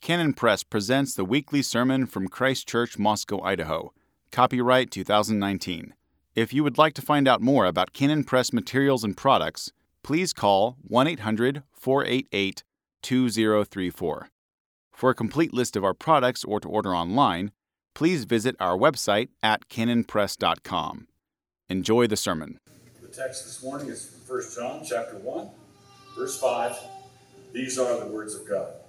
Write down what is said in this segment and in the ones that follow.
Canon Press presents the weekly sermon from Christ Church, Moscow, Idaho. Copyright 2019. If you would like to find out more about Canon Press materials and products, please call 1 800 488 2034. For a complete list of our products or to order online, please visit our website at canonpress.com. Enjoy the sermon. The text this morning is from 1 John chapter 1, verse 5. These are the words of God.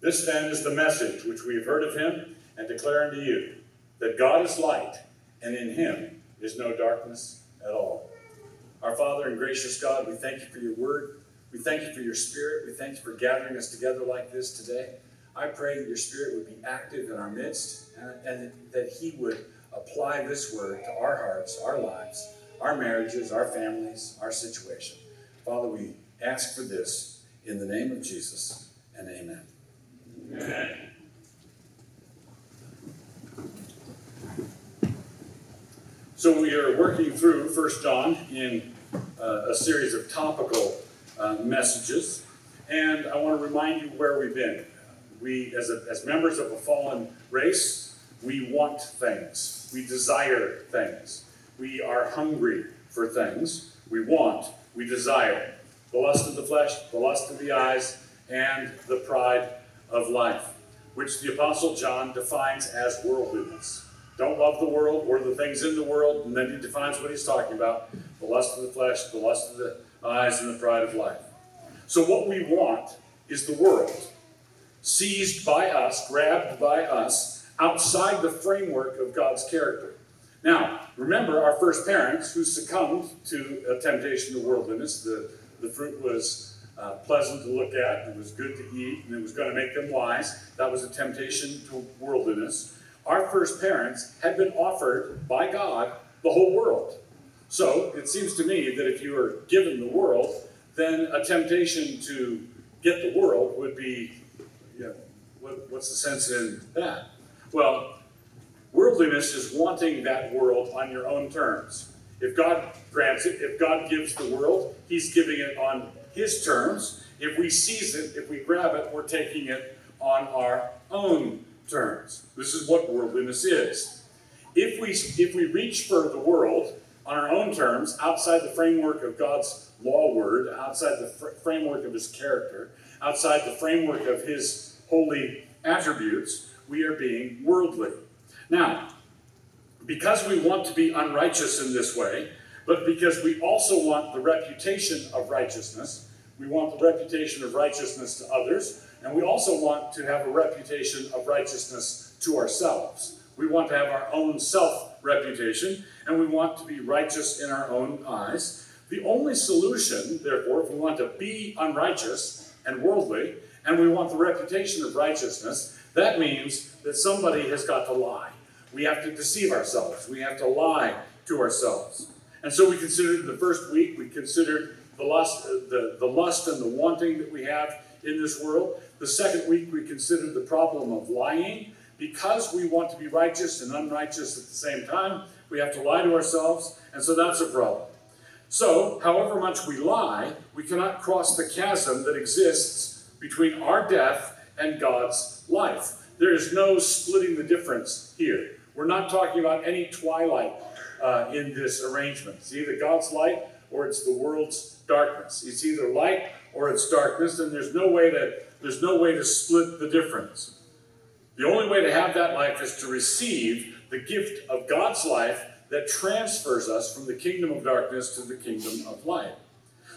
This then is the message which we have heard of him and declare unto you that God is light, and in him is no darkness at all. Our Father and gracious God, we thank you for your word. We thank you for your spirit. We thank you for gathering us together like this today. I pray that your spirit would be active in our midst and, that he would apply this word to our hearts, our lives, our marriages, our families, our situation. Father, we ask for this in the name of Jesus and amen. So we are working through First John in uh, a series of topical uh, messages, and I want to remind you where we've been. We, as, a, as members of a fallen race, we want things, we desire things, we are hungry for things, we want, we desire. The lust of the flesh, the lust of the eyes, and the pride of life, which the Apostle John defines as worldliness. Don't love the world or the things in the world, and then he defines what he's talking about the lust of the flesh, the lust of the eyes, and the pride of life. So, what we want is the world, seized by us, grabbed by us, outside the framework of God's character. Now, remember our first parents who succumbed to a temptation to worldliness. The, the fruit was uh, pleasant to look at, it was good to eat, and it was going to make them wise. That was a temptation to worldliness. Our first parents had been offered by God the whole world. So it seems to me that if you are given the world, then a temptation to get the world would be, you know, what, what's the sense in that? Well, worldliness is wanting that world on your own terms. If God grants it, if God gives the world, He's giving it on his terms. If we seize it, if we grab it, we're taking it on our own terms. This is what worldliness is. If we, if we reach for the world on our own terms, outside the framework of God's law word, outside the fr- framework of his character, outside the framework of his holy attributes, we are being worldly. Now, because we want to be unrighteous in this way, but because we also want the reputation of righteousness, we want the reputation of righteousness to others, and we also want to have a reputation of righteousness to ourselves. We want to have our own self reputation, and we want to be righteous in our own eyes. The only solution, therefore, if we want to be unrighteous and worldly, and we want the reputation of righteousness, that means that somebody has got to lie. We have to deceive ourselves. We have to lie to ourselves. And so we considered the first week, we considered the lust, the, the lust and the wanting that we have in this world. The second week, we considered the problem of lying. Because we want to be righteous and unrighteous at the same time, we have to lie to ourselves, and so that's a problem. So, however much we lie, we cannot cross the chasm that exists between our death and God's life. There is no splitting the difference here. We're not talking about any twilight uh, in this arrangement. It's either God's light or it's the world's darkness. It's either light or it's darkness, and there's no way to there's no way to split the difference. The only way to have that life is to receive the gift of God's life that transfers us from the kingdom of darkness to the kingdom of light.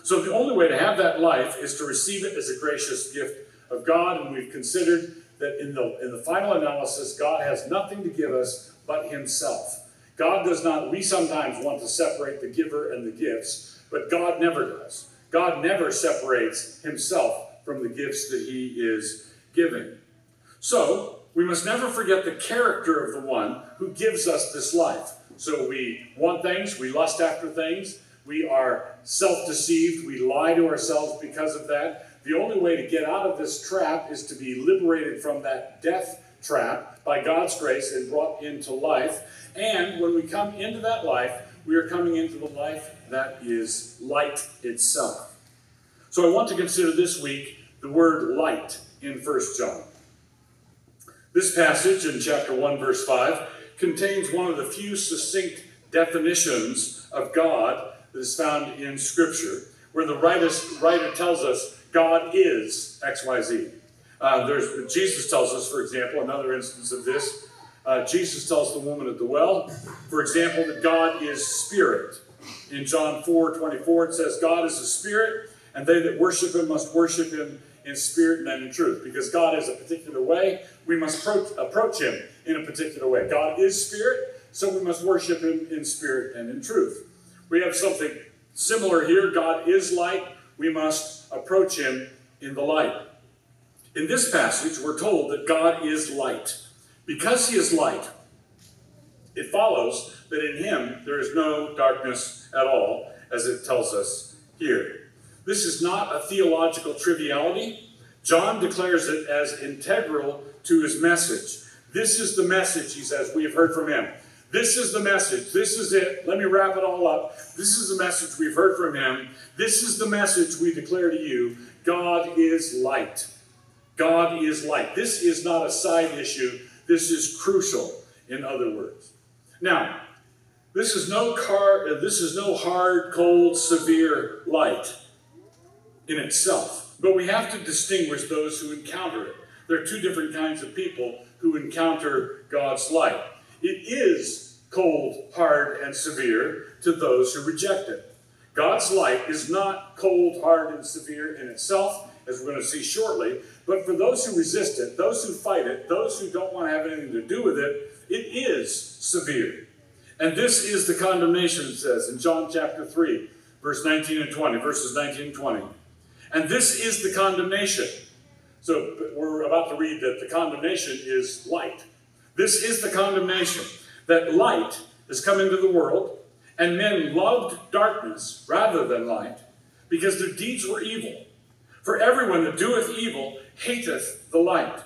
So the only way to have that life is to receive it as a gracious gift of God, and we've considered that in the in the final analysis, God has nothing to give us but Himself. God does not, we sometimes want to separate the giver and the gifts, but God never does. God never separates himself from the gifts that he is giving. So, we must never forget the character of the one who gives us this life. So, we want things, we lust after things, we are self deceived, we lie to ourselves because of that. The only way to get out of this trap is to be liberated from that death trap by God's grace and brought into life. And when we come into that life, we are coming into the life that is light itself. So I want to consider this week the word light in 1 John. This passage in chapter 1, verse 5, contains one of the few succinct definitions of God that is found in Scripture, where the writer, tells us God is XYZ. Uh, there's, Jesus tells us, for example, another instance of this. Uh, Jesus tells the woman at the well, for example, that God is spirit. In John 4 24, it says, God is a spirit, and they that worship him must worship him in spirit and in truth. Because God is a particular way, we must approach him in a particular way. God is spirit, so we must worship him in spirit and in truth. We have something similar here. God is light, we must approach him in the light. In this passage, we're told that God is light. Because he is light, it follows that in him there is no darkness at all, as it tells us here. This is not a theological triviality. John declares it as integral to his message. This is the message, he says, we have heard from him. This is the message. This is it. Let me wrap it all up. This is the message we've heard from him. This is the message we declare to you God is light. God is light. This is not a side issue. This is crucial, in other words. Now, this is no car, uh, this is no hard, cold, severe light in itself. But we have to distinguish those who encounter it. There are two different kinds of people who encounter God's light. It is cold, hard, and severe to those who reject it. God's light is not cold, hard, and severe in itself, as we're going to see shortly, but for those who resist it, those who fight it, those who don't want to have anything to do with it, it is severe. And this is the condemnation, it says in John chapter 3, verse 19 and 20, verses 19 and 20. And this is the condemnation. So we're about to read that the condemnation is light. This is the condemnation that light has come into the world, and men loved darkness rather than light, because their deeds were evil. For everyone that doeth evil hateth the light,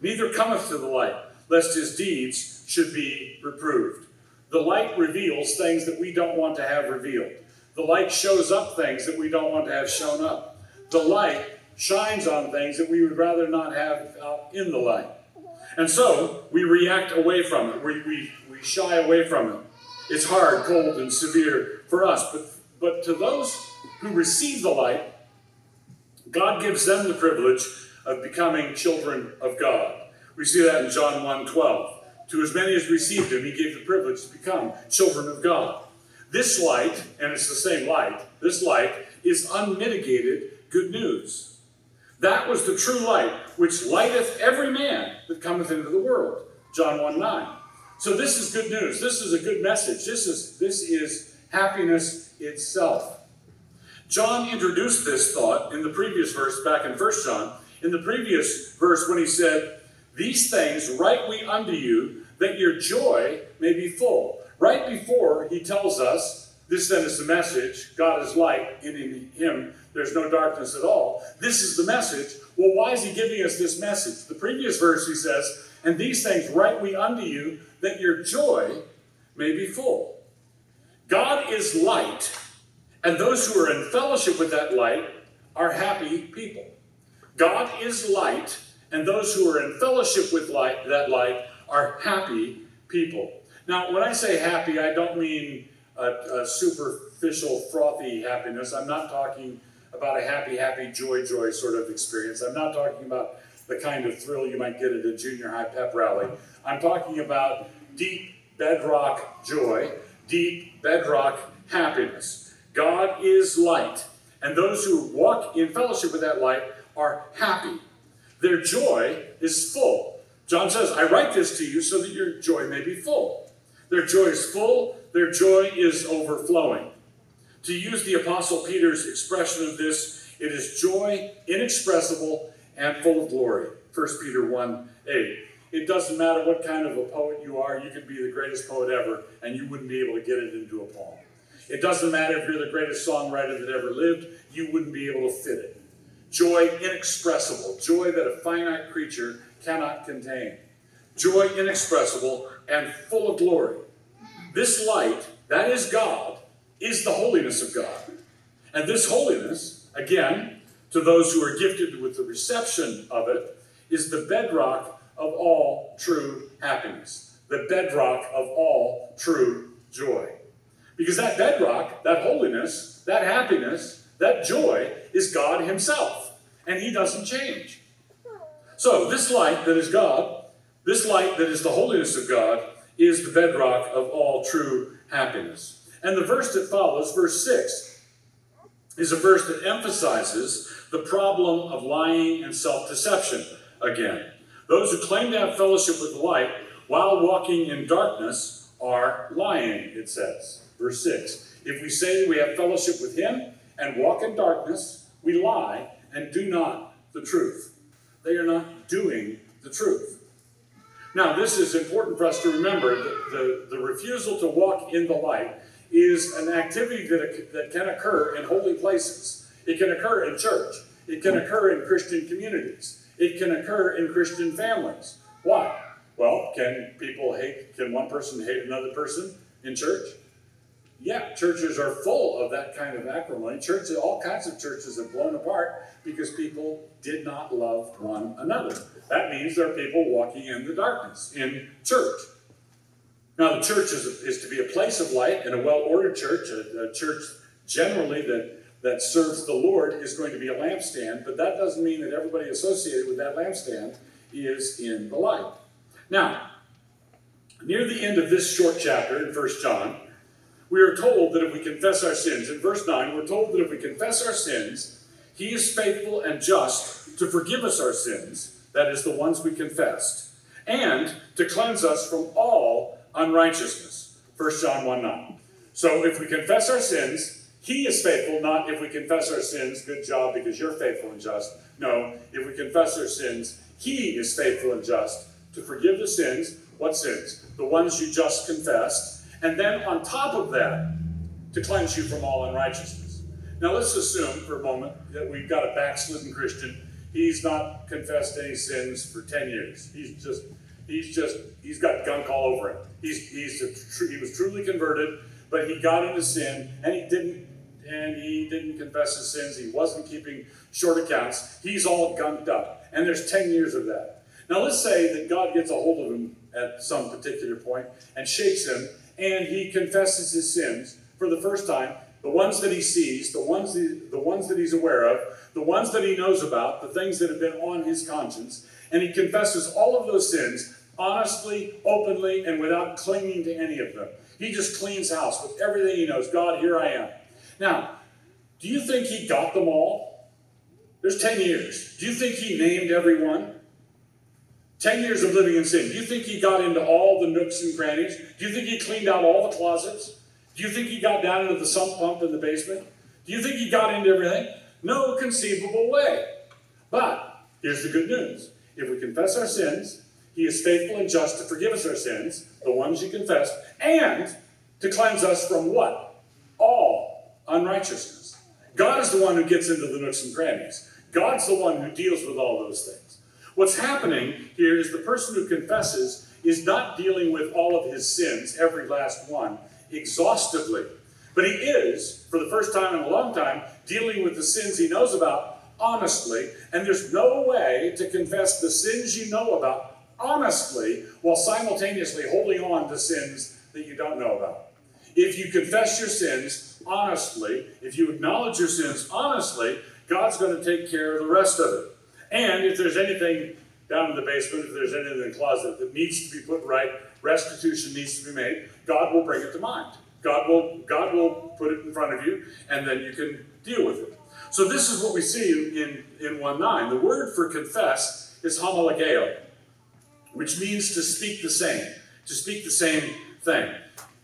neither cometh to the light, lest his deeds should be reproved. The light reveals things that we don't want to have revealed. The light shows up things that we don't want to have shown up. The light shines on things that we would rather not have out in the light. And so we react away from it. We, we, we shy away from it. It's hard, cold, and severe for us. But, but to those who receive the light, God gives them the privilege of becoming children of God. We see that in John 1 12. To as many as received him, he gave the privilege to become children of God. This light, and it's the same light, this light is unmitigated good news. That was the true light, which lighteth every man that cometh into the world. John 1 9. So this is good news. This is a good message. This is, this is happiness itself. John introduced this thought in the previous verse, back in 1 John. In the previous verse, when he said, These things write we unto you, that your joy may be full. Right before he tells us, this then is the message God is light, and in him there's no darkness at all. This is the message. Well, why is he giving us this message? The previous verse he says, And these things write we unto you, that your joy may be full. God is light, and those who are in fellowship with that light are happy people. God is light, and those who are in fellowship with light, that light are happy people. Now, when I say happy, I don't mean a, a superficial, frothy happiness. I'm not talking about a happy, happy, joy, joy sort of experience. I'm not talking about the kind of thrill you might get at a junior high pep rally. I'm talking about deep bedrock joy, deep bedrock happiness. God is light, and those who walk in fellowship with that light are happy. Their joy is full. John says, I write this to you so that your joy may be full. Their joy is full, their joy is overflowing. To use the Apostle Peter's expression of this, it is joy inexpressible and full of glory. 1 Peter 1 8. It doesn't matter what kind of a poet you are, you could be the greatest poet ever, and you wouldn't be able to get it into a poem. It doesn't matter if you're the greatest songwriter that ever lived, you wouldn't be able to fit it. Joy inexpressible, joy that a finite creature cannot contain. Joy inexpressible and full of glory. This light, that is God, is the holiness of God. And this holiness, again, to those who are gifted with the reception of it is the bedrock of all true happiness, the bedrock of all true joy. Because that bedrock, that holiness, that happiness, that joy is God Himself, and He doesn't change. So, this light that is God, this light that is the holiness of God, is the bedrock of all true happiness. And the verse that follows, verse 6, is a verse that emphasizes the problem of lying and self deception again. Those who claim to have fellowship with the light while walking in darkness are lying, it says. Verse 6 If we say we have fellowship with him and walk in darkness, we lie and do not the truth. They are not doing the truth. Now, this is important for us to remember that the, the refusal to walk in the light is an activity that, that can occur in holy places. It can occur in church. It can occur in Christian communities. It can occur in Christian families. Why? Well, can people hate, can one person hate another person in church? Yeah, churches are full of that kind of acrimony. Churches, all kinds of churches have blown apart because people did not love one another. That means there are people walking in the darkness in church. Now, the church is, is to be a place of light and a well ordered church, a, a church generally that, that serves the Lord is going to be a lampstand, but that doesn't mean that everybody associated with that lampstand is in the light. Now, near the end of this short chapter in 1 John, we are told that if we confess our sins, in verse 9, we're told that if we confess our sins, he is faithful and just to forgive us our sins, that is, the ones we confessed, and to cleanse us from all unrighteousness. 1 John 1 9. So if we confess our sins, he is faithful, not if we confess our sins, good job because you're faithful and just. No, if we confess our sins, he is faithful and just to forgive the sins. What sins? The ones you just confessed. And then on top of that, to cleanse you from all unrighteousness. Now let's assume for a moment that we've got a backslidden Christian. He's not confessed any sins for 10 years. He's just He's just he's got gunk all over him. He's he's a, he was truly converted, but he got into sin and he didn't and he didn't confess his sins. He wasn't keeping short accounts. He's all gunked up, and there's ten years of that. Now let's say that God gets a hold of him at some particular point and shakes him, and he confesses his sins for the first time. The ones that he sees, the ones that, the ones that he's aware of, the ones that he knows about, the things that have been on his conscience, and he confesses all of those sins honestly, openly, and without clinging to any of them. He just cleans house with everything he knows. God, here I am. Now, do you think he got them all? There's 10 years. Do you think he named everyone? 10 years of living in sin. Do you think he got into all the nooks and crannies? Do you think he cleaned out all the closets? Do you think he got down into the sump pump in the basement? Do you think he got into everything? No conceivable way. But here's the good news if we confess our sins, He is faithful and just to forgive us our sins, the ones you confessed, and to cleanse us from what? All unrighteousness. God is the one who gets into the nooks and crannies. God's the one who deals with all those things. What's happening here is the person who confesses is not dealing with all of his sins, every last one, exhaustively. But he is, for the first time in a long time, dealing with the sins he knows about honestly, and there's no way to confess the sins you know about honestly while simultaneously holding on to sins that you don't know about. If you confess your sins honestly, if you acknowledge your sins honestly, God's going to take care of the rest of it. And if there's anything down in the basement, if there's anything in the closet that needs to be put right, restitution needs to be made, God will bring it to mind. God will, God will put it in front of you, and then you can deal with it. So this is what we see in, in, in 1.9. The word for confess is homologeo, which means to speak the same, to speak the same thing.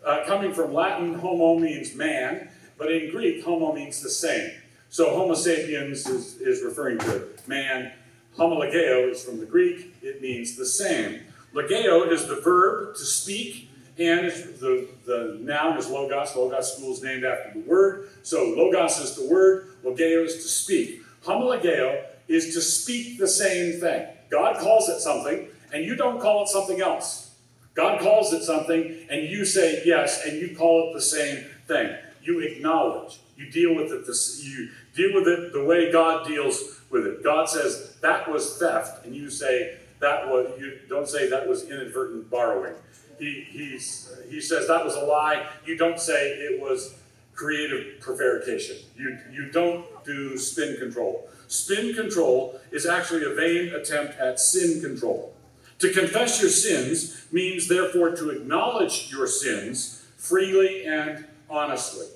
Uh, coming from Latin, homo means man, but in Greek, homo means the same. So homo sapiens is, is referring to man. Homologeo is from the Greek, it means the same. Logeo is the verb to speak, and the, the noun is logos. Logos school is named after the word. So logos is the word, logeo is to speak. Homologeo is to speak the same thing. God calls it something, and you don't call it something else. God calls it something, and you say yes, and you call it the same thing. You acknowledge, You deal with it. This, you deal with it the way God deals with it. God says that was theft, and you say that was. You don't say that was inadvertent borrowing. He he's, he says that was a lie. You don't say it was creative prevarication. You you don't do spin control. Spin control is actually a vain attempt at sin control. To confess your sins means, therefore, to acknowledge your sins freely and honestly.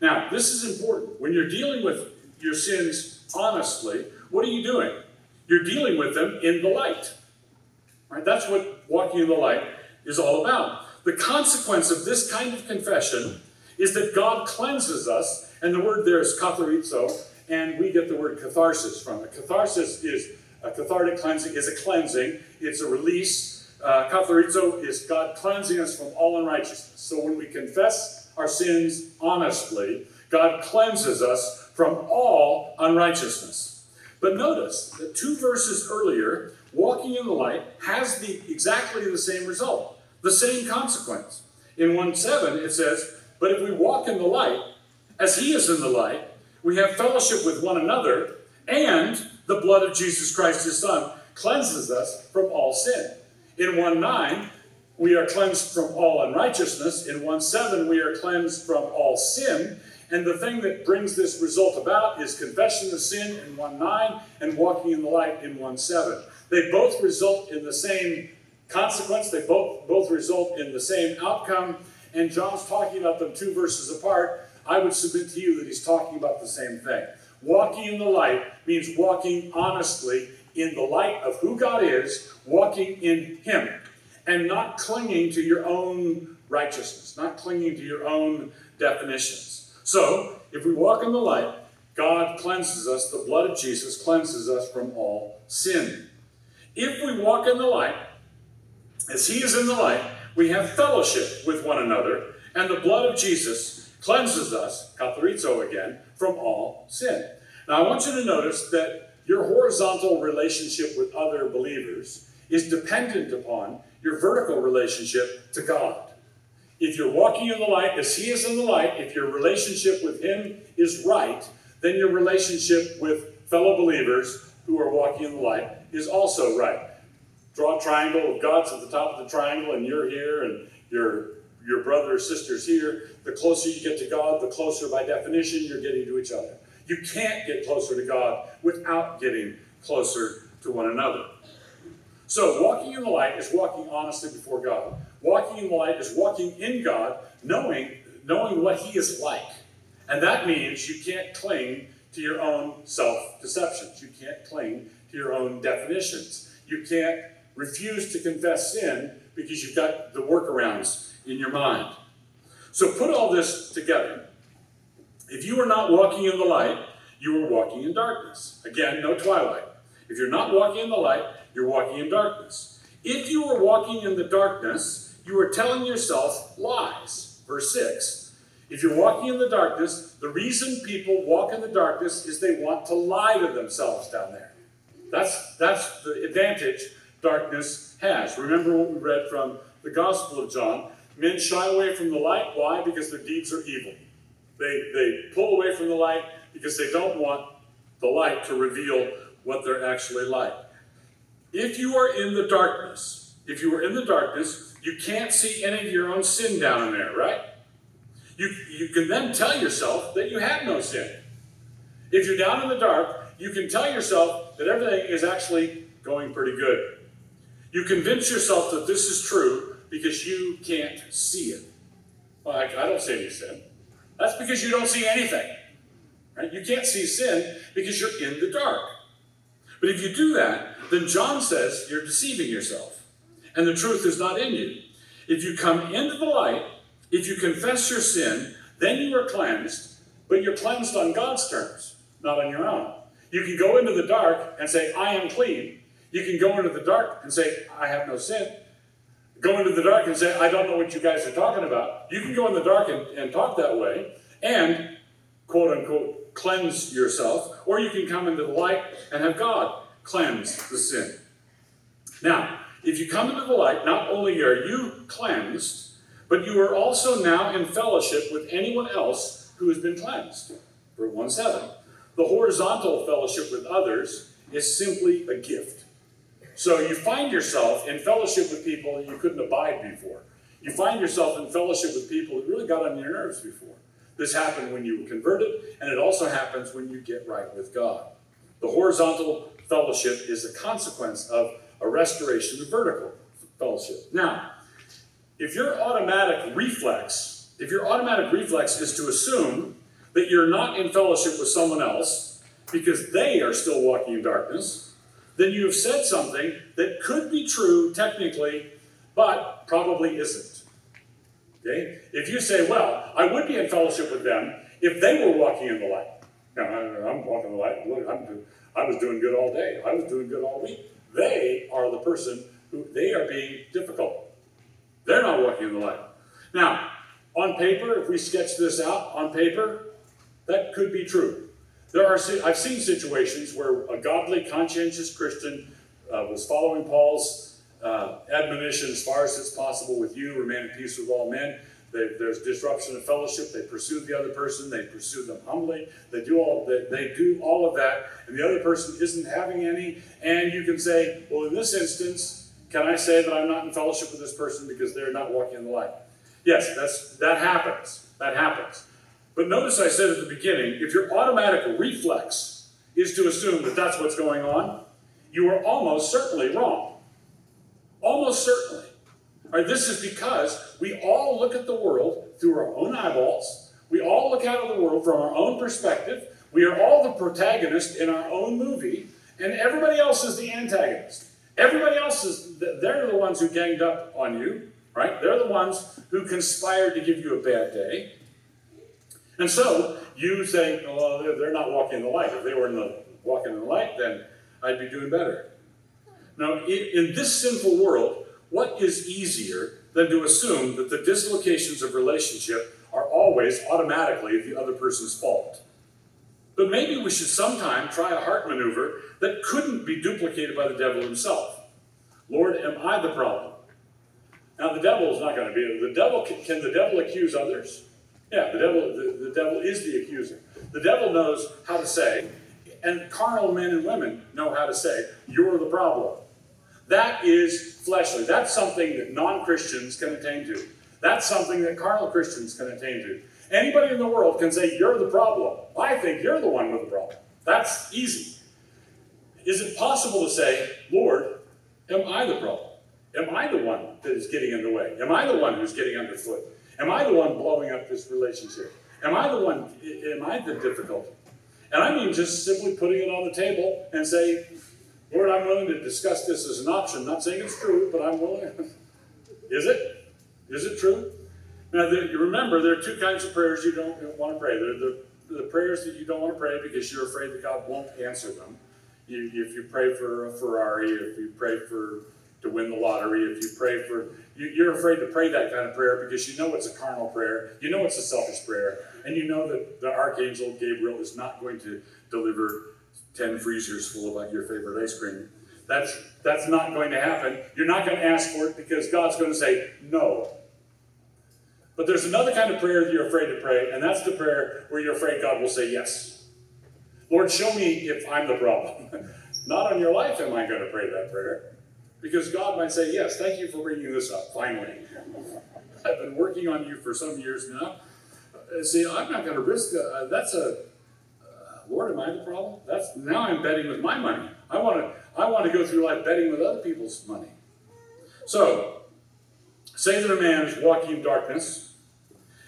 Now, this is important. When you're dealing with your sins honestly, what are you doing? You're dealing with them in the light. Right? That's what walking in the light is all about. The consequence of this kind of confession is that God cleanses us, and the word there is katharizo, and we get the word catharsis from it. Catharsis is a cathartic cleansing, is a cleansing, it's a release. Uh, katharizo is God cleansing us from all unrighteousness. So when we confess our sins honestly, God cleanses us from all unrighteousness. But notice that two verses earlier, walking in the light has the exactly the same result, the same consequence. In 1 7, it says, But if we walk in the light, as he is in the light, we have fellowship with one another, and the blood of Jesus Christ, his Son, cleanses us from all sin. In 1 9, we are cleansed from all unrighteousness. In 1 7, we are cleansed from all sin. And the thing that brings this result about is confession of sin in 1 9 and walking in the light in 1 7. They both result in the same consequence, they both, both result in the same outcome. And John's talking about them two verses apart. I would submit to you that he's talking about the same thing. Walking in the light means walking honestly in the light of who God is, walking in Him, and not clinging to your own righteousness, not clinging to your own definitions. So, if we walk in the light, God cleanses us, the blood of Jesus cleanses us from all sin. If we walk in the light, as He is in the light, we have fellowship with one another, and the blood of Jesus cleanses us, katharizo again, from all sin. Now, I want you to notice that your horizontal relationship with other believers is dependent upon your vertical relationship to God. If you're walking in the light as He is in the light, if your relationship with Him is right, then your relationship with fellow believers who are walking in the light is also right. Draw a triangle of God's at the top of the triangle, and you're here, and your your brother or sister's here. The closer you get to God, the closer, by definition, you're getting to each other. You can't get closer to God without getting closer to one another. So, walking in the light is walking honestly before God. Walking in the light is walking in God, knowing, knowing what He is like. And that means you can't cling to your own self deceptions. You can't cling to your own definitions. You can't refuse to confess sin because you've got the workarounds in your mind. So put all this together. If you are not walking in the light, you are walking in darkness. Again, no twilight. If you're not walking in the light, you're walking in darkness. If you are walking in the darkness, you are telling yourself lies. Verse 6. If you're walking in the darkness, the reason people walk in the darkness is they want to lie to themselves down there. That's, that's the advantage darkness has. Remember what we read from the Gospel of John. Men shy away from the light. Why? Because their deeds are evil. They, they pull away from the light because they don't want the light to reveal what they're actually like. If you are in the darkness, if you are in the darkness, you can't see any of your own sin down in there, right? You, you can then tell yourself that you have no sin. If you're down in the dark, you can tell yourself that everything is actually going pretty good. You convince yourself that this is true because you can't see it. Well, I, I don't see any sin. That's because you don't see anything. Right? You can't see sin because you're in the dark. But if you do that, then John says you're deceiving yourself, and the truth is not in you. If you come into the light, if you confess your sin, then you are cleansed, but you're cleansed on God's terms, not on your own. You can go into the dark and say, I am clean. You can go into the dark and say, I have no sin. Go into the dark and say, I don't know what you guys are talking about. You can go in the dark and, and talk that way and, quote unquote, cleanse yourself, or you can come into the light and have God cleanse the sin. Now, if you come into the light, not only are you cleansed, but you are also now in fellowship with anyone else who has been cleansed. Verse 1 7. The horizontal fellowship with others is simply a gift. So you find yourself in fellowship with people you couldn't abide before. You find yourself in fellowship with people that really got on your nerves before. This happened when you were converted, and it also happens when you get right with God. The horizontal fellowship is a consequence of a restoration of vertical fellowship. Now, if your automatic reflex, if your automatic reflex is to assume that you're not in fellowship with someone else because they are still walking in darkness, then you have said something that could be true technically, but probably isn't. Okay? If you say, well, I would be in fellowship with them if they were walking in the light. Now, I'm walking in the light. I'm, I was doing good all day. I was doing good all week. They are the person who, they are being difficult. They're not walking in the light. Now, on paper, if we sketch this out on paper, that could be true. There are, I've seen situations where a godly, conscientious Christian uh, was following Paul's uh, admonition as far as it's possible with you, remain at peace with all men. They, there's disruption of fellowship. They pursue the other person. They pursue them humbly. They do all they, they do all of that, and the other person isn't having any. And you can say, well, in this instance, can I say that I'm not in fellowship with this person because they're not walking in the light? Yes, that's that happens. That happens. But notice I said at the beginning, if your automatic reflex is to assume that that's what's going on, you are almost certainly wrong. Almost certainly. Right, this is because we all look at the world through our own eyeballs. We all look out at the world from our own perspective. We are all the protagonist in our own movie, and everybody else is the antagonist. Everybody else is, they're the ones who ganged up on you, right? They're the ones who conspired to give you a bad day. And so you say, oh, they're not walking in the light. If they were in the walking in the light, then I'd be doing better. Now, in this sinful world, what is easier than to assume that the dislocations of relationship are always automatically the other person's fault? But maybe we should sometime try a heart maneuver that couldn't be duplicated by the devil himself. Lord, am I the problem? Now, the devil is not going to be. The devil can the devil accuse others? Yeah, the devil. The, the devil is the accuser. The devil knows how to say, and carnal men and women know how to say, "You're the problem." That is fleshly. That's something that non Christians can attain to. That's something that carnal Christians can attain to. Anybody in the world can say, You're the problem. I think you're the one with the problem. That's easy. Is it possible to say, Lord, am I the problem? Am I the one that is getting in the way? Am I the one who's getting underfoot? Am I the one blowing up this relationship? Am I the one, am I the difficulty? And I mean just simply putting it on the table and say, Lord, I'm willing to discuss this as an option. Not saying it's true, but I'm willing. Is it? Is it true? Now, you remember, there are two kinds of prayers you don't want to pray. There are the, the prayers that you don't want to pray because you're afraid that God won't answer them. You, if you pray for a Ferrari, if you pray for to win the lottery, if you pray for, you, you're afraid to pray that kind of prayer because you know it's a carnal prayer, you know it's a selfish prayer, and you know that the archangel Gabriel is not going to deliver 10 freezers full of your favorite ice cream. That's, that's not going to happen. You're not going to ask for it because God's going to say no. But there's another kind of prayer that you're afraid to pray, and that's the prayer where you're afraid God will say yes. Lord, show me if I'm the problem. not on your life am I going to pray that prayer. Because God might say, Yes, thank you for bringing this up, finally. I've been working on you for some years now. Uh, see, I'm not going to risk uh, that's a Lord, am I the problem? That's now I'm betting with my money. I want to I want to go through life betting with other people's money. So, say that a man is walking in darkness,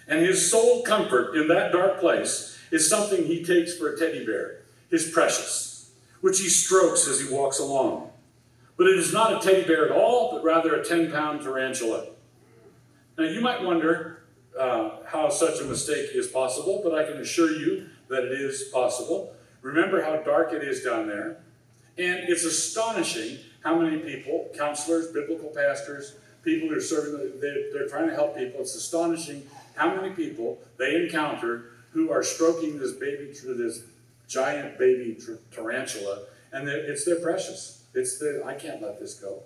and his sole comfort in that dark place is something he takes for a teddy bear, his precious, which he strokes as he walks along. But it is not a teddy bear at all, but rather a 10 pound tarantula. Now, you might wonder uh, how such a mistake is possible, but I can assure you that it is possible. Remember how dark it is down there. And it's astonishing how many people, counselors, biblical pastors, people who are serving, they're, trying to help people. It's astonishing how many people they encounter who are stroking this baby, this giant baby tarantula, and it's their precious. It's the I can't let this go.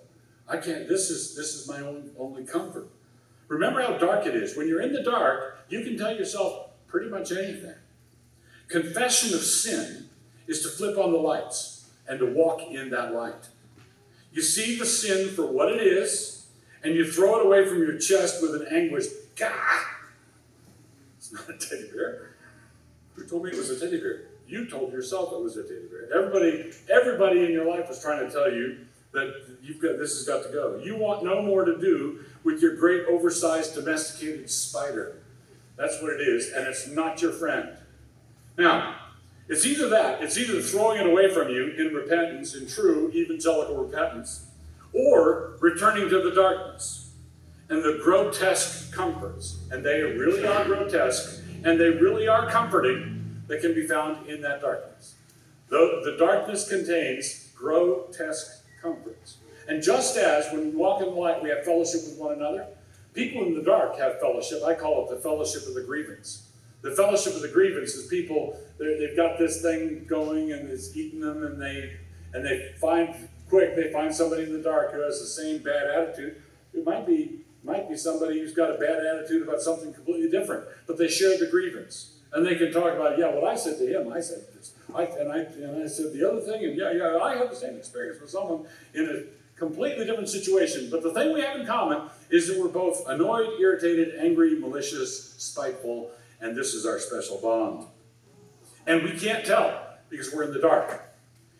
I can't. This is this is my only only comfort. Remember how dark it is. When you're in the dark, you can tell yourself pretty much anything. Confession of sin is to flip on the lights and to walk in that light. You see the sin for what it is, and you throw it away from your chest with an anguish. Gah! It's not a teddy bear. Who told me it was a teddy bear? You told yourself it was a teddy bear. Everybody, everybody in your life was trying to tell you that you've got this has got to go. You want no more to do with your great oversized domesticated spider. That's what it is, and it's not your friend. Now, it's either that, it's either throwing it away from you in repentance, in true evangelical repentance, or returning to the darkness and the grotesque comforts. And they really are grotesque, and they really are comforting that can be found in that darkness. The, the darkness contains grotesque comforts. And just as when we walk in the light, we have fellowship with one another, people in the dark have fellowship. I call it the fellowship of the grievance. The fellowship of the grievance is people they've got this thing going and it's eating them, and they and they find quick they find somebody in the dark who has the same bad attitude. It might be might be somebody who's got a bad attitude about something completely different, but they share the grievance. And they can talk about, yeah, what I said to him, I said this. I, and, I, and I said the other thing, and yeah, yeah, I have the same experience with someone in a completely different situation. But the thing we have in common is that we're both annoyed, irritated, angry, malicious, spiteful, and this is our special bond. And we can't tell because we're in the dark.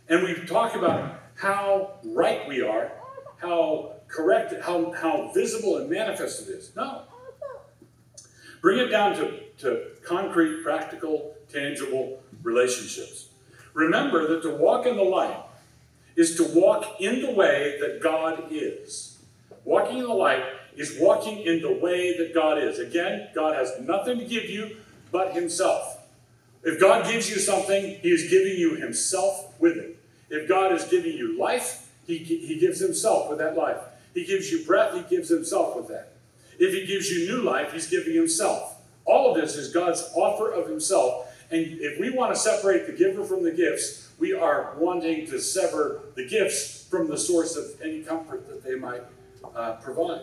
And we talk about how right we are, how correct, how, how visible and manifest it is. No. Bring it down to, to concrete, practical, tangible relationships. Remember that to walk in the light is to walk in the way that God is. Walking in the light is walking in the way that God is. Again, God has nothing to give you but Himself. If God gives you something, He is giving you Himself with it. If God is giving you life, He, he gives Himself with that life. He gives you breath, He gives Himself with that. If He gives you new life, He's giving Himself. All of this is God's offer of Himself. And if we want to separate the giver from the gifts, we are wanting to sever the gifts from the source of any comfort that they might uh, provide.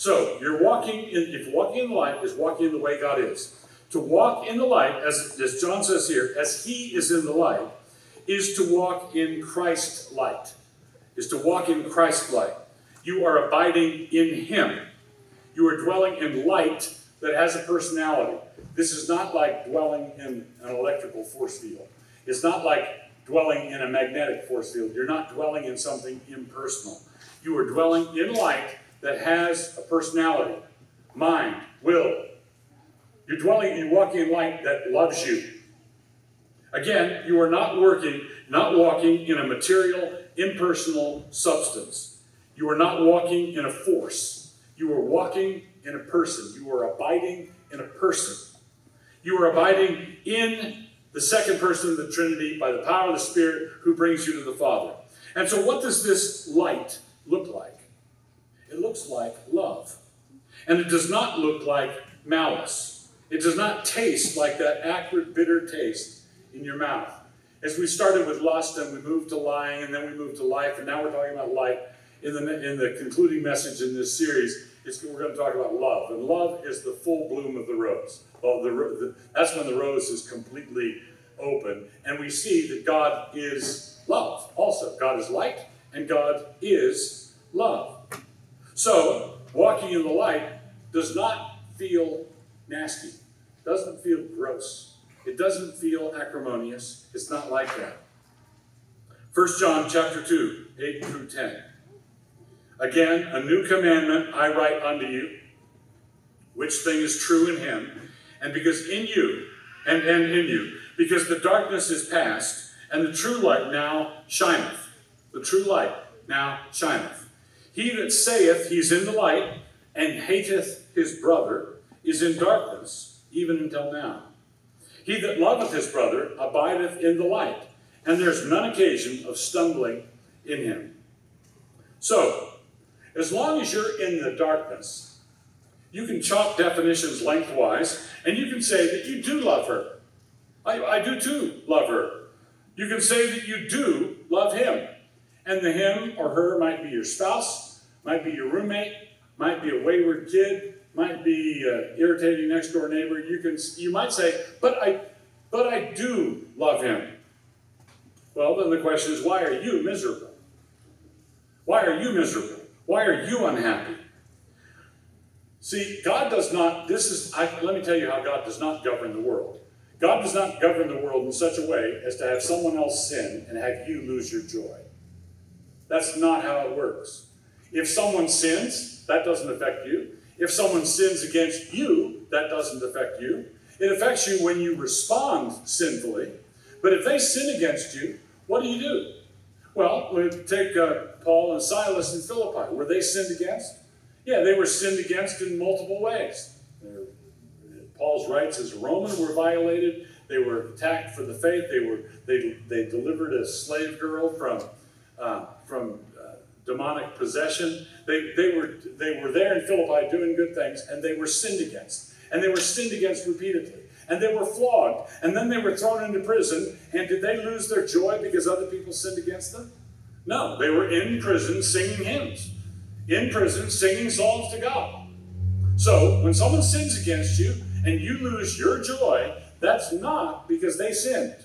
So you're walking in, if walking in the light is walking in the way God is. To walk in the light, as, as John says here, as he is in the light, is to walk in Christ light, is to walk in Christ light. You are abiding in him. You are dwelling in light that has a personality. This is not like dwelling in an electrical force field. It's not like dwelling in a magnetic force field. You're not dwelling in something impersonal. You are dwelling in light that has a personality, mind, will. You're dwelling, you're walking in light that loves you. Again, you are not working, not walking in a material, impersonal substance. You are not walking in a force. You are walking in a person. You are abiding in a person. You are abiding in the second person of the Trinity by the power of the Spirit who brings you to the Father. And so, what does this light look like? Looks like love. And it does not look like malice. It does not taste like that acrid, bitter taste in your mouth. As we started with lust and we moved to lying and then we moved to life and now we're talking about light, in the, in the concluding message in this series, we're going to talk about love. And love is the full bloom of the rose. Well, the, the, that's when the rose is completely open. And we see that God is love also. God is light and God is love. So, walking in the light does not feel nasty, doesn't feel gross, it doesn't feel acrimonious. It's not like that. 1 John chapter 2, 8 through 10. Again, a new commandment I write unto you, which thing is true in him, and because in you, and, and in you, because the darkness is past, and the true light now shineth. The true light now shineth. He that saith he's in the light and hateth his brother is in darkness, even until now. He that loveth his brother abideth in the light, and there's none occasion of stumbling in him. So, as long as you're in the darkness, you can chop definitions lengthwise, and you can say that you do love her. I, I do too love her. You can say that you do love him. And the him or her might be your spouse, might be your roommate, might be a wayward kid, might be uh, irritating next door neighbor, you can you might say, but I but I do love him. Well, then the question is, why are you miserable? Why are you miserable? Why are you unhappy? See, God does not, this is, I, let me tell you how God does not govern the world. God does not govern the world in such a way as to have someone else sin and have you lose your joy. That's not how it works. If someone sins, that doesn't affect you. If someone sins against you, that doesn't affect you. It affects you when you respond sinfully. But if they sin against you, what do you do? Well, we take uh, Paul and Silas in Philippi. Were they sinned against? Yeah, they were sinned against in multiple ways. Paul's rights as a Roman were violated. They were attacked for the faith. They were they, they delivered a slave girl from uh, from uh, demonic possession. They, they were they were there in Philippi doing good things, and they were sinned against, and they were sinned against repeatedly, and they were flogged, and then they were thrown into prison. And did they lose their joy because other people sinned against them? No, they were in prison singing hymns, in prison singing songs to God. So when someone sins against you and you lose your joy, that's not because they sinned.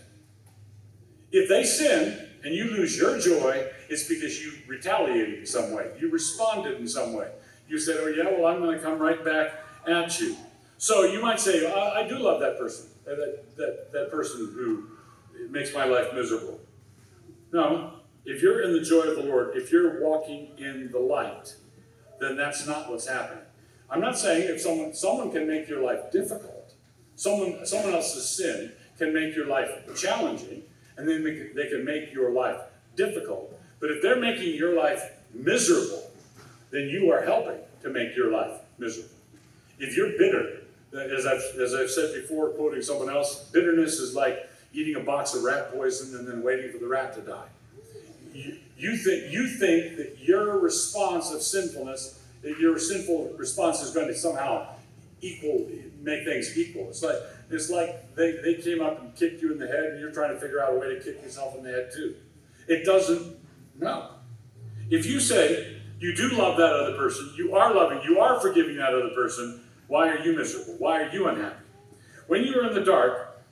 If they sin and you lose your joy, it's because you retaliated in some way. You responded in some way. You said, Oh, yeah, well, I'm going to come right back at you. So you might say, I, I do love that person, uh, that, that, that person who makes my life miserable. No, if you're in the joy of the Lord, if you're walking in the light, then that's not what's happening. I'm not saying if someone someone can make your life difficult, someone someone else's sin can make your life challenging, and then they can make your life difficult. But if they're making your life miserable, then you are helping to make your life miserable. If you're bitter, as I've, as I've said before, quoting someone else, bitterness is like eating a box of rat poison and then waiting for the rat to die. You, you, think, you think that your response of sinfulness that your sinful response is going to somehow equal, make things equal. It's like it's like they, they came up and kicked you in the head, and you're trying to figure out a way to kick yourself in the head too. It doesn't. No. If you say you do love that other person, you are loving, you are forgiving that other person, why are you miserable? Why are you unhappy? When you're in the dark,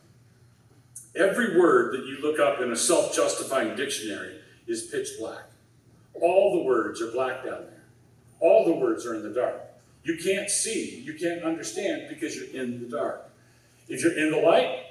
every word that you look up in a self justifying dictionary is pitch black. All the words are black down there. All the words are in the dark. You can't see, you can't understand because you're in the dark. If you're in the light,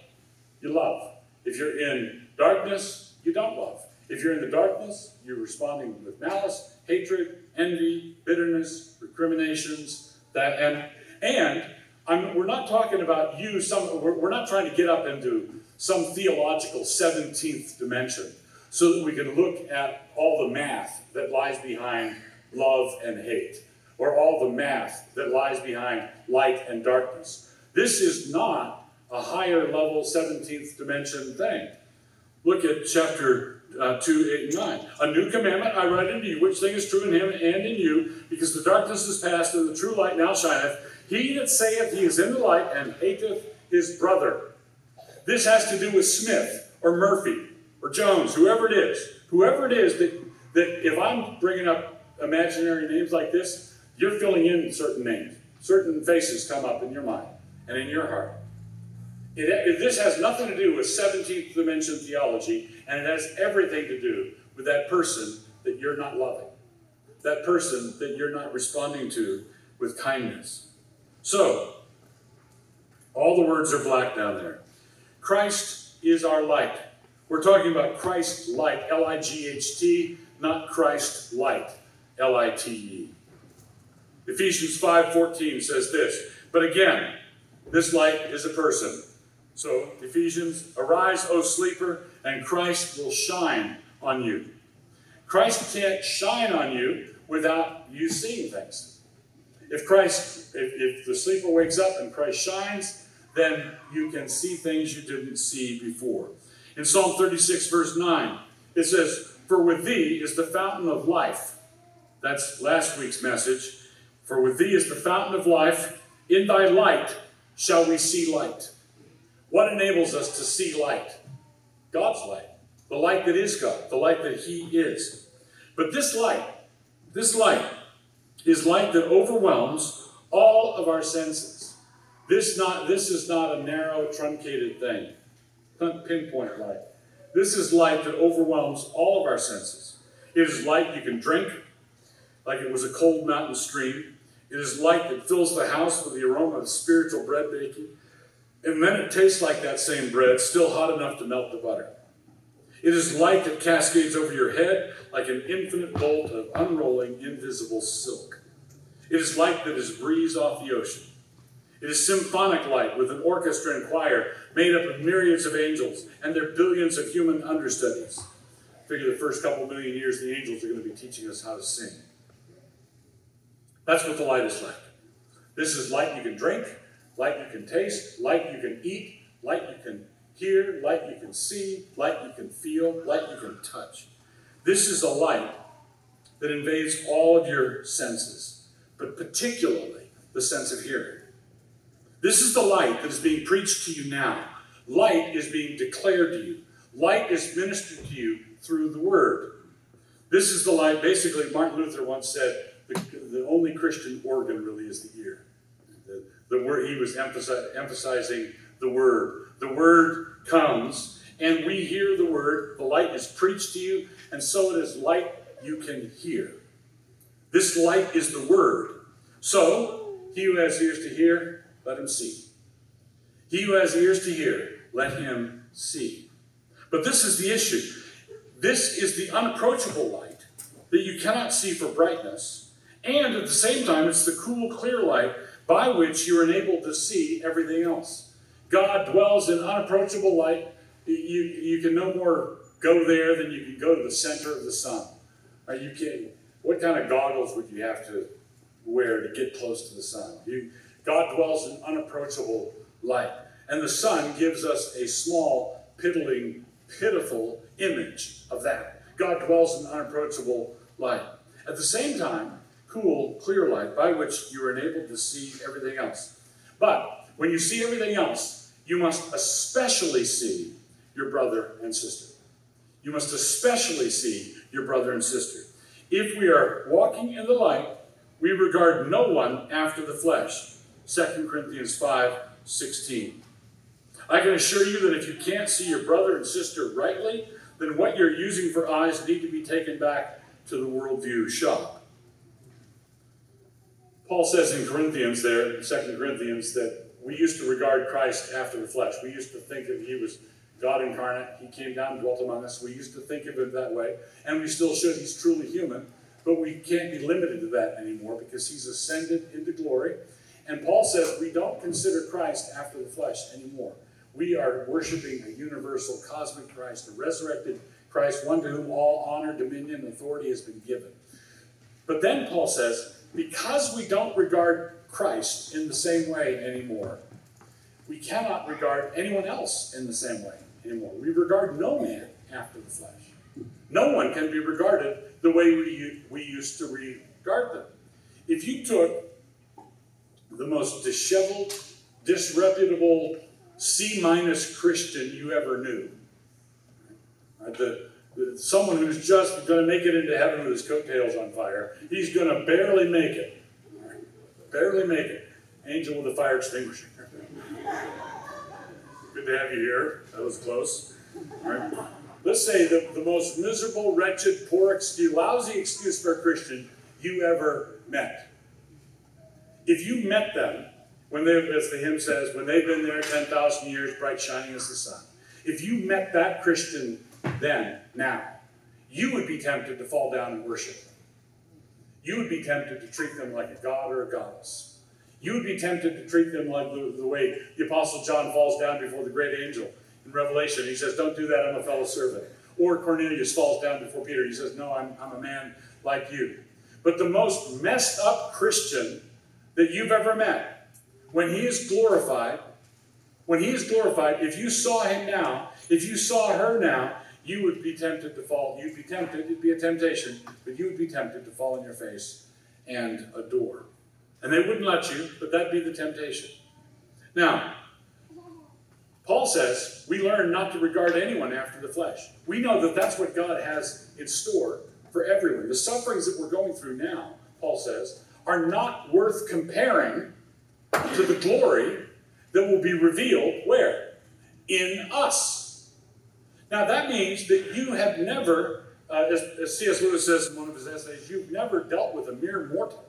you love. If you're in darkness, you don't love. If you're in the darkness, you're responding with malice, hatred, envy, bitterness, recriminations, that and and I'm, we're not talking about you. Some we're, we're not trying to get up into some theological 17th dimension so that we can look at all the math that lies behind love, and hate, or all the math that lies behind light and darkness. This is not a higher level 17th dimension thing. Look at chapter uh, 2, 8, and 9. A new commandment I write unto you, which thing is true in him and in you, because the darkness is past and the true light now shineth. He that saith he is in the light and hateth his brother. This has to do with Smith or Murphy or Jones, whoever it is. Whoever it is that, that if I'm bringing up imaginary names like this, you're filling in certain names. Certain faces come up in your mind and in your heart. It, it, this has nothing to do with 17th dimension theology, and it has everything to do with that person that you're not loving, that person that you're not responding to with kindness. So, all the words are black down there. Christ is our light. We're talking about Christ light, L I G H T, not Christ lite. L I T E. Ephesians 5:14 says this, but again, this light is a person. So, Ephesians, arise, O sleeper, and Christ will shine on you. Christ can't shine on you without you seeing things. If Christ, if, if the sleeper wakes up and Christ shines, then you can see things you didn't see before. In Psalm 36, verse 9, it says, For with thee is the fountain of life. That's last week's message. For with thee is the fountain of life. In thy light shall we see light. What enables us to see light? God's light. The light that is God, the light that He is. But this light, this light, is light that overwhelms All of our senses. This, not, this is not a narrow, truncated thing, pinpoint light. This is light that overwhelms all of our senses. It is light you can drink, like it was a cold mountain stream. It is light that fills the house with the aroma of spiritual bread baking. And then it tastes like that same bread, still hot enough to melt the butter. It is light that cascades over your head like an infinite bolt of unrolling, invisible silk. It is light that is breeze off the ocean. It is symphonic light with an orchestra and choir made up of myriads of angels and their billions of human understudies. Figure the first couple million years, the angels are going to be teaching us how to sing. That's what the light is like. This is light you can drink, light you can taste, light you can eat, light you can hear, light you can see, light you can feel, light you can touch. This is a light that invades all of your senses, but particularly the sense of hearing. This is the light that is being preached to you now. Light is being declared to you. Light is ministered to you through the word. This is the light, basically, Martin Luther once said, the, the only Christian organ really is the ear. The, the word he was emphasi- emphasizing the word. The word comes, and we hear the word. The light is preached to you, and so it is light you can hear. This light is the word. So, he who has ears to hear, let him see. He who has ears to hear, let him see. But this is the issue. This is the unapproachable light that you cannot see for brightness, and at the same time, it's the cool, clear light by which you are enabled to see everything else. God dwells in unapproachable light. You, you can no more go there than you can go to the center of the sun. Are you kidding? What kind of goggles would you have to wear to get close to the sun? You, God dwells in unapproachable light. And the sun gives us a small, piddling, pitiful image of that. God dwells in unapproachable light. At the same time, cool, clear light by which you are enabled to see everything else. But when you see everything else, you must especially see your brother and sister. You must especially see your brother and sister. If we are walking in the light, we regard no one after the flesh. 2 Corinthians 5 16. I can assure you that if you can't see your brother and sister rightly, then what you're using for eyes need to be taken back to the worldview shop. Paul says in Corinthians, there, in 2 Corinthians, that we used to regard Christ after the flesh. We used to think that he was God incarnate. He came down and dwelt among us. We used to think of him that way, and we still should. He's truly human, but we can't be limited to that anymore because he's ascended into glory. And Paul says we don't consider Christ after the flesh anymore. We are worshiping a universal cosmic Christ, a resurrected Christ, one to whom all honor, dominion, and authority has been given. But then Paul says, because we don't regard Christ in the same way anymore, we cannot regard anyone else in the same way anymore. We regard no man after the flesh. No one can be regarded the way we, we used to regard them. If you took the most disheveled, disreputable, C minus Christian you ever knew, right? the, someone who's just going to make it into heaven with his coattails on fire, he's going to barely make it. Barely make it. Angel with a fire extinguisher. Good to have you here. That was close. Let's say the, the most miserable, wretched, poor excuse, lousy excuse for a Christian you ever met. If you met them when they, as the hymn says, when they've been there 10,000 years, bright shining as the sun, if you met that Christian then, now, you would be tempted to fall down and worship them. You would be tempted to treat them like a god or a goddess. You would be tempted to treat them like the, the way the Apostle John falls down before the great angel in Revelation. He says, Don't do that, I'm a fellow servant. Or Cornelius falls down before Peter. He says, No, I'm, I'm a man like you. But the most messed up Christian that you've ever met, when he is glorified, when he is glorified, if you saw him now, if you saw her now, you would be tempted to fall. You'd be tempted, it'd be a temptation, but you would be tempted to fall on your face and adore. And they wouldn't let you, but that'd be the temptation. Now, Paul says we learn not to regard anyone after the flesh. We know that that's what God has in store for everyone. The sufferings that we're going through now, Paul says, are not worth comparing to the glory that will be revealed where? In us. Now that means that you have never, uh, as, as C.S. Lewis says in one of his essays, you've never dealt with a mere mortal.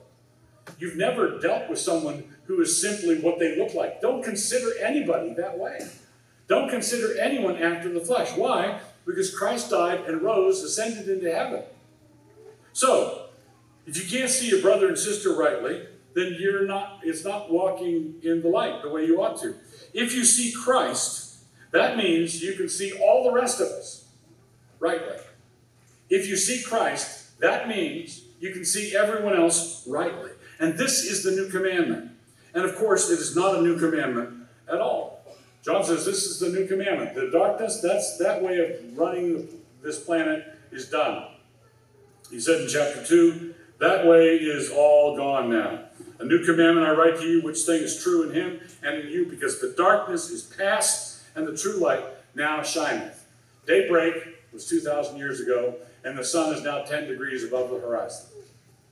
You've never dealt with someone who is simply what they look like. Don't consider anybody that way. Don't consider anyone after the flesh. Why? Because Christ died and rose, ascended into heaven. So, if you can't see your brother and sister rightly, then you're not, it's not walking in the light the way you ought to. If you see Christ, that means you can see all the rest of us rightly. If you see Christ, that means you can see everyone else rightly. And this is the new commandment. And of course, it is not a new commandment at all. John says this is the new commandment. The darkness, that's that way of running this planet is done. He said in chapter 2, that way is all gone now. A new commandment I write to you, which thing is true in him and in you, because the darkness is past and the true light now shineth. Daybreak was 2,000 years ago, and the sun is now 10 degrees above the horizon.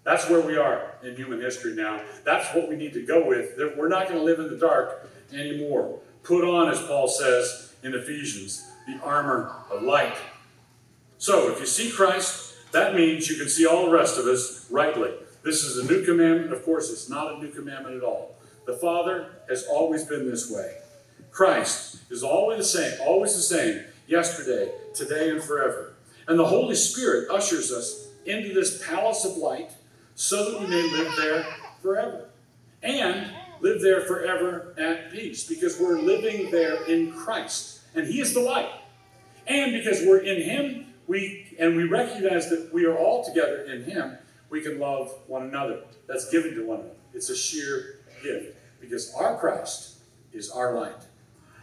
That's where we are in human history now. That's what we need to go with. We're not going to live in the dark anymore. Put on, as Paul says in Ephesians, the armor of light. So, if you see Christ, that means you can see all the rest of us rightly. This is a new commandment. Of course, it's not a new commandment at all. The Father has always been this way. Christ is always the same, always the same, yesterday, today, and forever. And the Holy Spirit ushers us into this palace of light so that we may live there forever. And live there forever at peace because we're living there in Christ. And He is the light. And because we're in Him, we and we recognize that we are all together in Him, we can love one another. That's given to one another. It's a sheer gift because our Christ is our light.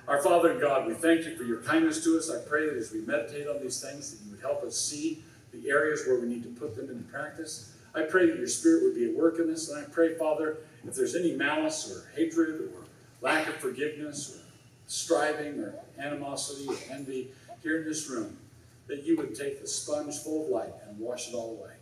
Our Father and God, we thank you for your kindness to us. I pray that as we meditate on these things, that you would help us see the areas where we need to put them into practice. I pray that your Spirit would be at work in this. And I pray, Father, if there's any malice or hatred or lack of forgiveness or striving or animosity or envy here in this room, that you would take the sponge full of light and wash it all away.